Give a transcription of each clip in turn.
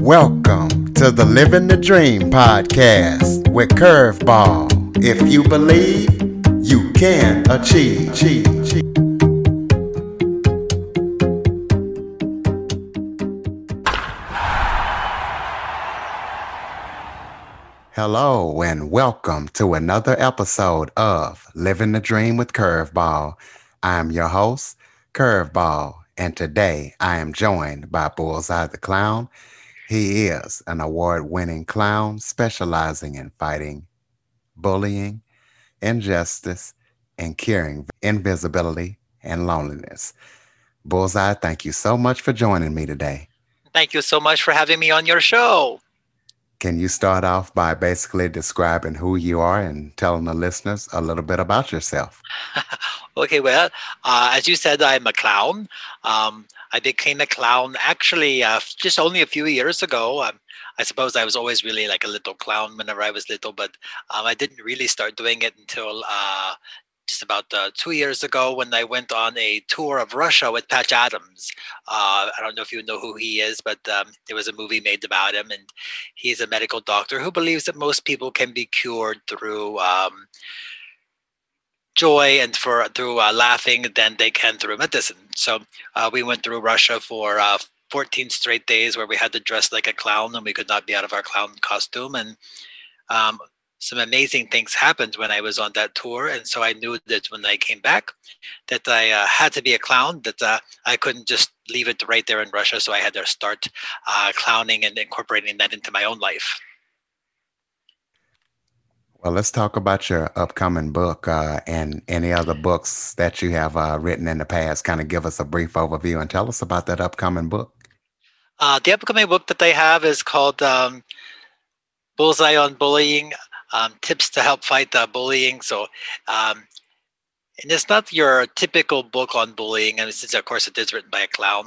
Welcome to the Living the Dream podcast with Curveball. If you believe, you can achieve. Hello, and welcome to another episode of Living the Dream with Curveball. I'm your host, Curveball, and today I am joined by Bullseye the Clown. He is an award winning clown specializing in fighting bullying, injustice, and curing invisibility and loneliness. Bullseye, thank you so much for joining me today. Thank you so much for having me on your show. Can you start off by basically describing who you are and telling the listeners a little bit about yourself? okay, well, uh, as you said, I'm a clown. Um, I became a clown actually uh, just only a few years ago. Um, I suppose I was always really like a little clown whenever I was little, but um, I didn't really start doing it until uh, just about uh, two years ago when I went on a tour of Russia with Patch Adams. Uh, I don't know if you know who he is, but um, there was a movie made about him, and he's a medical doctor who believes that most people can be cured through. Um, joy and for through uh, laughing than they can through medicine. So uh, we went through Russia for uh, 14 straight days where we had to dress like a clown and we could not be out of our clown costume. And um, some amazing things happened when I was on that tour, and so I knew that when I came back, that I uh, had to be a clown. That uh, I couldn't just leave it right there in Russia, so I had to start uh, clowning and incorporating that into my own life. Well, let's talk about your upcoming book uh, and any other books that you have uh, written in the past. Kind of give us a brief overview and tell us about that upcoming book. Uh, the upcoming book that I have is called um, Bullseye on Bullying um, tips to help fight uh, bullying. So, um, and it's not your typical book on bullying, and since of course it is written by a clown,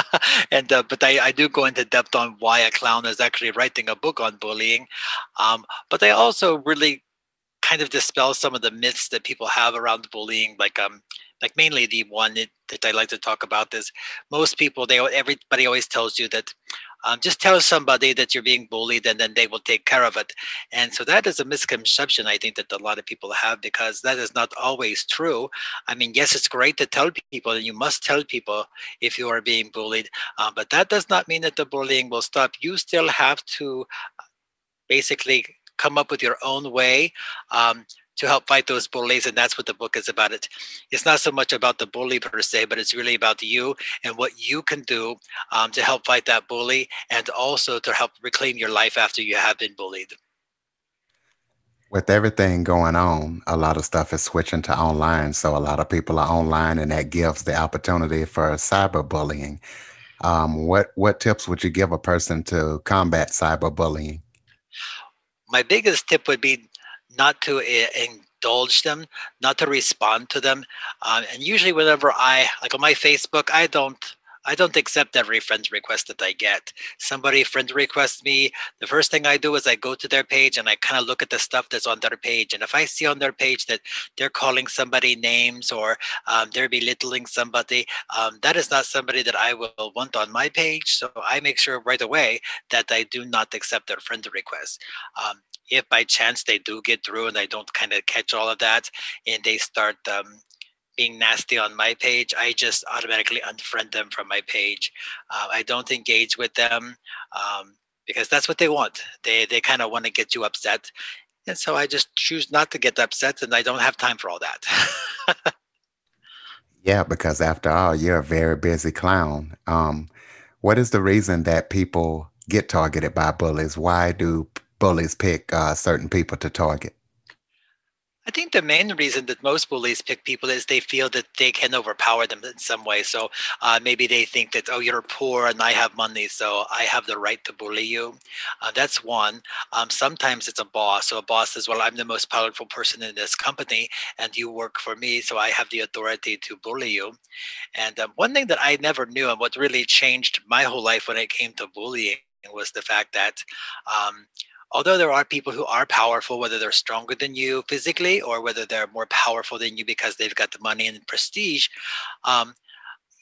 and uh, but I, I do go into depth on why a clown is actually writing a book on bullying, um, but I also really kind of dispel some of the myths that people have around bullying, like um, like mainly the one that, that I like to talk about is most people they everybody always tells you that um, just tell somebody that you're being bullied and then they will take care of it. And so that is a misconception I think that a lot of people have because that is not always true. I mean, yes, it's great to tell people and you must tell people if you are being bullied, uh, but that does not mean that the bullying will stop. You still have to uh, basically come up with your own way um, to help fight those bullies and that's what the book is about it it's not so much about the bully per se but it's really about you and what you can do um, to help fight that bully and also to help reclaim your life after you have been bullied with everything going on, a lot of stuff is switching to online. So a lot of people are online, and that gives the opportunity for cyberbullying. Um, what what tips would you give a person to combat cyberbullying? My biggest tip would be not to indulge them, not to respond to them. Um, and usually, whenever I like on my Facebook, I don't I don't accept every friend request that I get. Somebody friend requests me. The first thing I do is I go to their page and I kind of look at the stuff that's on their page. And if I see on their page that they're calling somebody names or um, they're belittling somebody, um, that is not somebody that I will want on my page. So I make sure right away that I do not accept their friend request. Um, if by chance they do get through and I don't kind of catch all of that and they start um, being nasty on my page, I just automatically unfriend them from my page. Uh, I don't engage with them um, because that's what they want. They they kind of want to get you upset, and so I just choose not to get upset, and I don't have time for all that. yeah, because after all, you're a very busy clown. Um, what is the reason that people get targeted by bullies? Why do bullies pick uh, certain people to target? I think the main reason that most bullies pick people is they feel that they can overpower them in some way. So uh, maybe they think that, oh, you're poor and I have money, so I have the right to bully you. Uh, that's one. Um, sometimes it's a boss. So a boss says, well, I'm the most powerful person in this company and you work for me, so I have the authority to bully you. And um, one thing that I never knew and what really changed my whole life when it came to bullying was the fact that um, although there are people who are powerful, whether they're stronger than you physically or whether they're more powerful than you because they've got the money and prestige, um,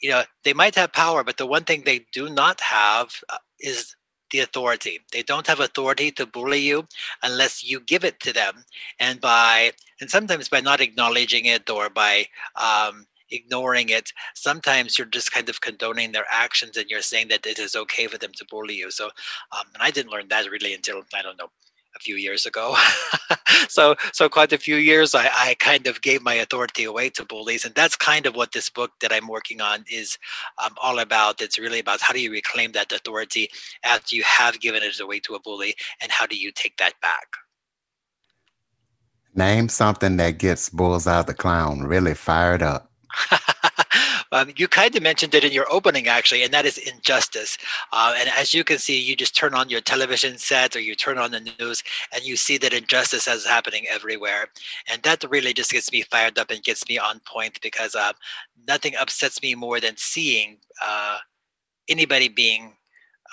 you know, they might have power, but the one thing they do not have uh, is the authority. They don't have authority to bully you unless you give it to them. And by and sometimes by not acknowledging it or by um, ignoring it, sometimes you're just kind of condoning their actions and you're saying that it is okay for them to bully you. So, um, and I didn't learn that really until I don't know a few years ago. so, so quite a few years, I, I kind of gave my authority away to bullies, and that's kind of what this book that I'm working on is um, all about. It's really about how do you reclaim that authority after you have given it away to a bully, and how do you take that back. Name something that gets Bullseye the Clown really fired up. um, you kind of mentioned it in your opening, actually, and that is injustice. Uh, and as you can see, you just turn on your television set or you turn on the news, and you see that injustice is happening everywhere. And that really just gets me fired up and gets me on point because uh, nothing upsets me more than seeing uh, anybody being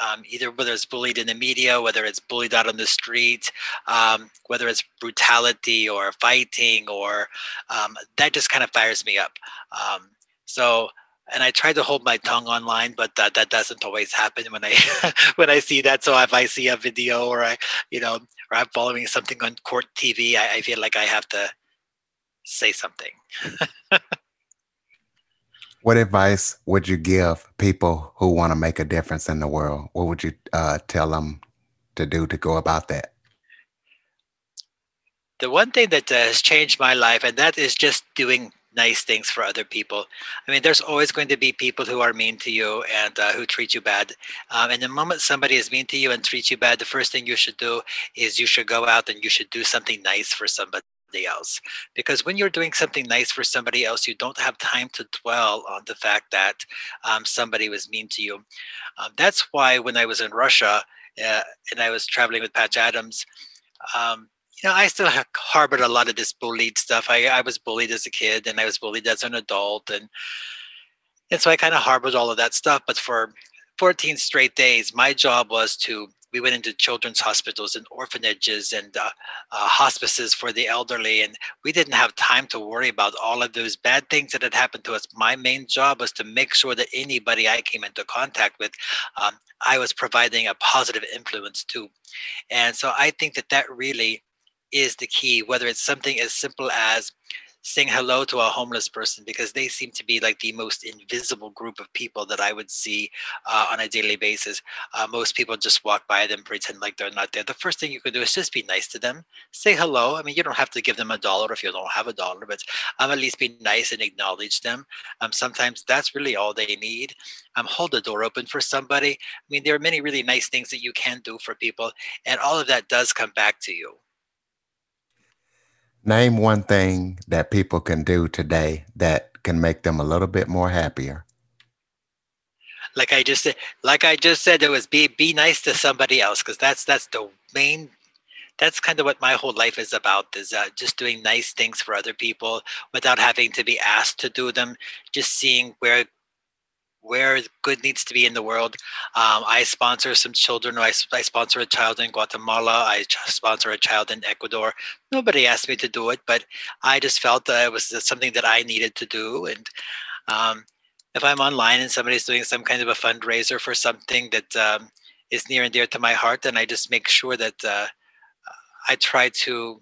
um, either whether it's bullied in the media, whether it's bullied out on the street, um, whether it's brutality or fighting, or um, that just kind of fires me up. Um, so, and I try to hold my tongue online, but that, that doesn't always happen when I when I see that. So if I see a video or I, you know, or I'm following something on court TV, I, I feel like I have to say something. what advice would you give people who want to make a difference in the world? What would you uh, tell them to do to go about that? The one thing that uh, has changed my life, and that is just doing nice things for other people. I mean, there's always going to be people who are mean to you and uh, who treat you bad. Um, and the moment somebody is mean to you and treats you bad, the first thing you should do is you should go out and you should do something nice for somebody else because when you're doing something nice for somebody else you don't have time to dwell on the fact that um, somebody was mean to you um, that's why when i was in russia uh, and i was traveling with patch adams um, you know, I still harbored a lot of this bullied stuff. I, I was bullied as a kid and I was bullied as an adult. And, and so I kind of harbored all of that stuff. But for 14 straight days, my job was to, we went into children's hospitals and orphanages and uh, uh, hospices for the elderly. And we didn't have time to worry about all of those bad things that had happened to us. My main job was to make sure that anybody I came into contact with, um, I was providing a positive influence to. And so I think that that really is the key, whether it's something as simple as saying hello to a homeless person because they seem to be like the most invisible group of people that I would see uh, on a daily basis. Uh, most people just walk by them, pretend like they're not there. The first thing you can do is just be nice to them, say hello. I mean, you don't have to give them a dollar if you don't have a dollar, but um, at least be nice and acknowledge them. Um, sometimes that's really all they need. Um, hold the door open for somebody. I mean, there are many really nice things that you can do for people, and all of that does come back to you. Name one thing that people can do today that can make them a little bit more happier. Like I just said, like I just said, it was be be nice to somebody else because that's that's the main. That's kind of what my whole life is about: is uh, just doing nice things for other people without having to be asked to do them. Just seeing where where good needs to be in the world. Um, I sponsor some children. I, I sponsor a child in Guatemala. I sponsor a child in Ecuador. Nobody asked me to do it, but I just felt that it was something that I needed to do. And um, if I'm online and somebody's doing some kind of a fundraiser for something that um, is near and dear to my heart, then I just make sure that uh, I try to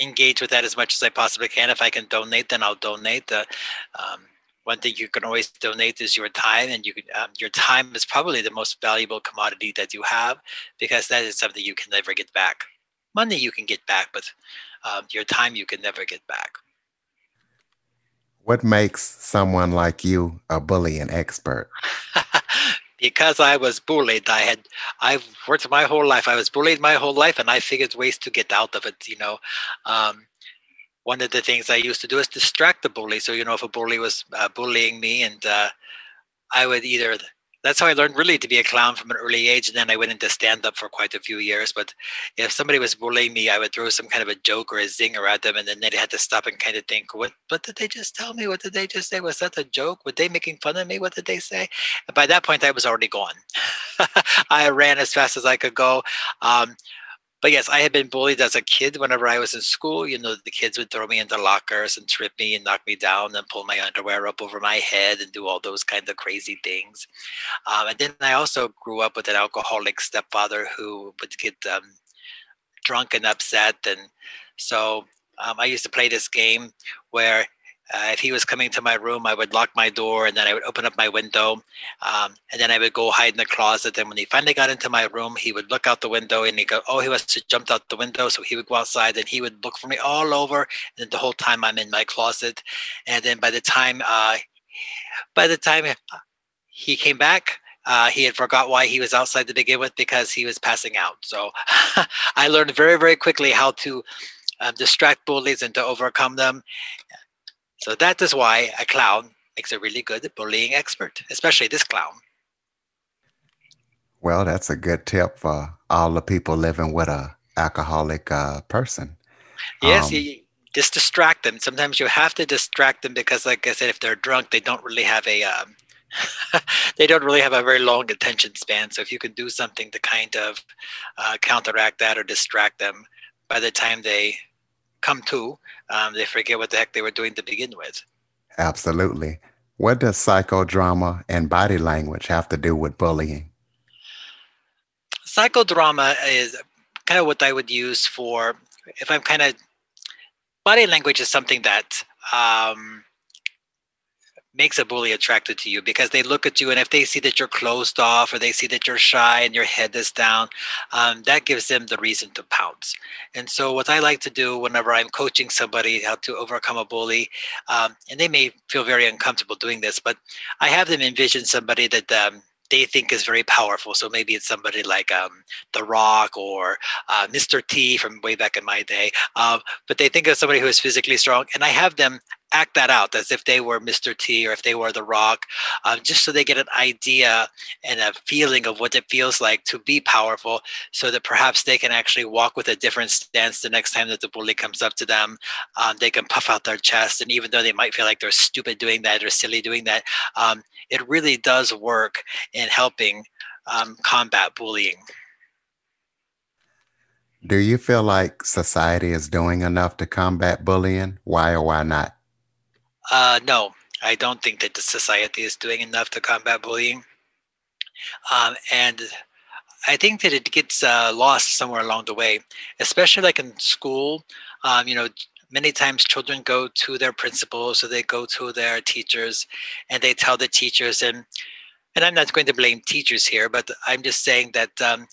engage with that as much as I possibly can. If I can donate, then I'll donate. Uh, um, one thing you can always donate is your time and you um, your time is probably the most valuable commodity that you have because that is something you can never get back. Money you can get back but um, your time you can never get back. What makes someone like you a bullying expert? Because i was bullied i had i've worked my whole life i was bullied my whole life and i figured ways to get out of it you know? Um, one of the things I used to do is distract the bully. So, you know, if a bully was uh, bullying me, and uh, I would either, that's how I learned really to be a clown from an early age. And then I went into stand up for quite a few years. But if somebody was bullying me, I would throw some kind of a joke or a zinger at them. And then they had to stop and kind of think, what, what did they just tell me? What did they just say? Was that a joke? Were they making fun of me? What did they say? And by that point, I was already gone. I ran as fast as I could go. Um, but yes, I had been bullied as a kid whenever I was in school. You know, the kids would throw me into lockers and trip me and knock me down and pull my underwear up over my head and do all those kind of crazy things. Um, and then I also grew up with an alcoholic stepfather who would get um, drunk and upset. And so um, I used to play this game where uh, if he was coming to my room, I would lock my door and then I would open up my window. Um, and then I would go hide in the closet. And when he finally got into my room, he would look out the window and he'd go, Oh, he must have jumped out the window. So he would go outside and he would look for me all over. And the whole time I'm in my closet. And then by the time, uh, by the time he came back, uh, he had forgot why he was outside to begin with because he was passing out. So I learned very, very quickly how to uh, distract bullies and to overcome them. So that is why a clown makes a really good bullying expert, especially this clown. Well, that's a good tip for all the people living with a alcoholic uh, person. Yes, um, you, just distract them. Sometimes you have to distract them because, like I said, if they're drunk, they don't really have a um, they don't really have a very long attention span. So if you can do something to kind of uh, counteract that or distract them, by the time they come to, um, they forget what the heck they were doing to begin with. Absolutely. What does psychodrama and body language have to do with bullying? Psychodrama is kind of what I would use for if I'm kind of body language is something that um, makes a bully attracted to you because they look at you and if they see that you're closed off or they see that you're shy and your head is down um, that gives them the reason to pounce and so what i like to do whenever i'm coaching somebody how to overcome a bully um, and they may feel very uncomfortable doing this but i have them envision somebody that um, they think is very powerful. So maybe it's somebody like um, The Rock or uh, Mr. T from way back in my day. Um, but they think of somebody who is physically strong, and I have them act that out as if they were Mr. T or if they were The Rock, um, just so they get an idea and a feeling of what it feels like to be powerful, so that perhaps they can actually walk with a different stance the next time that the bully comes up to them. Um, they can puff out their chest, and even though they might feel like they're stupid doing that or silly doing that, um, it really does work in helping um, combat bullying. Do you feel like society is doing enough to combat bullying? Why or why not? Uh, no, I don't think that the society is doing enough to combat bullying. Um, and I think that it gets uh, lost somewhere along the way, especially like in school. Um, you know, many times children go to their principals or they go to their teachers and they tell the teachers and and i'm not going to blame teachers here but i'm just saying that um,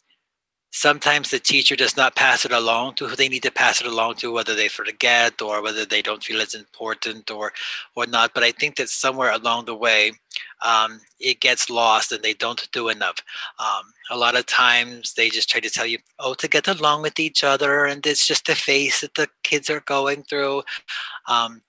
sometimes the teacher does not pass it along to who they need to pass it along to whether they forget or whether they don't feel it's important or or not. But i think that somewhere along the way um, it gets lost and they don't do enough. Um, a lot of times they just try to tell you oh to get along with each other and it's just the phase that the kids are going through. Um,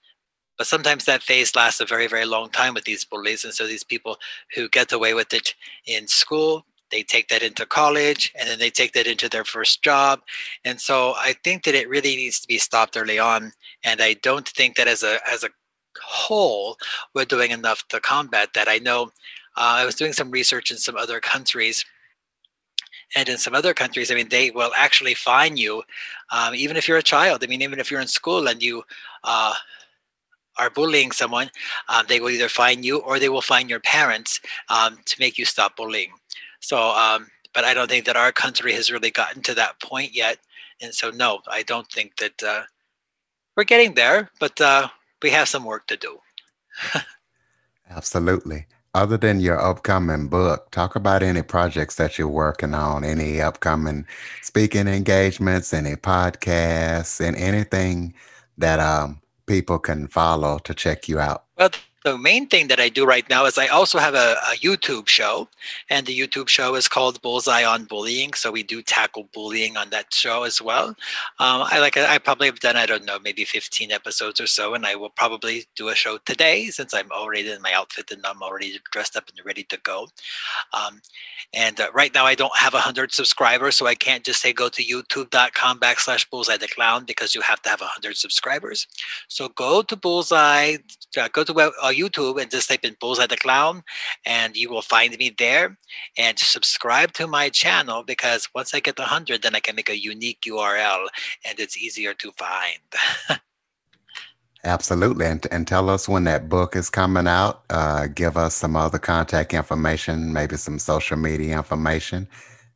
but sometimes that phase lasts a very very long time with these bullies. And so these people who get away with it in school they take that into college and then they take that into their first job. And so i think that it really needs to be stopped early on and i don't think that as a as a whole we're doing enough to combat that. I know uh, i was doing some research in some other countries and in some other countries i mean they will actually fine you um, even if you're a child. I mean even if you're in school and you uh, are bullying someone um, they will either fine you or they will fine your parents um, to make you stop bullying so, um, but I don't think that our country has really gotten to that point yet. And so, no, I don't think that uh, we're getting there, but uh, we have some work to do. Absolutely. Other than your upcoming book, talk about any projects that you're working on, any upcoming speaking engagements, any podcasts, and anything that um, people can follow to check you out. Well, the main thing that I do right now is I also have a, a, YouTube show, and the YouTube show is called Bullseye on Bullying. So we do tackle bullying on that show as well. Um, I like I probably have done I don't know maybe 15 episodes or so, and I will probably do a show today since I'm already in my outfit and I'm already dressed up and ready to go. Um, and uh, right now I don't have 100 subscribers, so I can't just say go to YouTube.com backslash Bullseye the Clown because you have to have 100 subscribers. So go to Bullseye, uh, go to web, uh, YouTube and just type in Bullseye the Clown, and you will find me there. And subscribe to my channel because once I get 100, then I can make a unique URL and it's easier to find. Absolutely. And, and tell us when that book is coming out. Uh, give us some other contact information, maybe some social media information.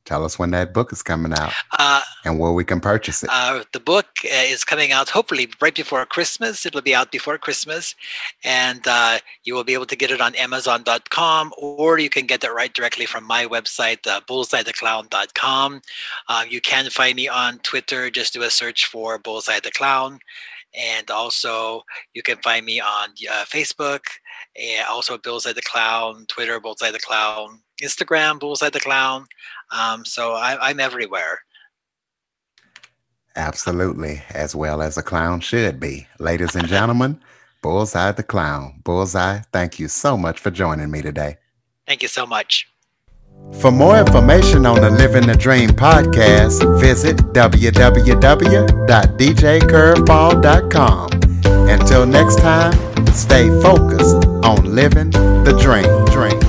Tell us when that book is coming out uh, and where we can purchase it. Uh, the book uh, is coming out hopefully right before Christmas. It will be out before Christmas, and uh, you will be able to get it on Amazon.com, or you can get it right directly from my website, uh, bullseyetheclown.com. Uh, you can find me on Twitter. Just do a search for Bullseye the Clown. And also, you can find me on uh, Facebook, and also Bullseye the Clown, Twitter, Bullseye the Clown, Instagram, Bullseye the Clown. Um, so I, I'm everywhere. Absolutely, as well as a clown should be. Ladies and gentlemen, Bullseye the Clown. Bullseye, thank you so much for joining me today. Thank you so much. For more information on the Living the Dream podcast, visit www.djcurveball.com. Until next time, stay focused on living the dream. dream.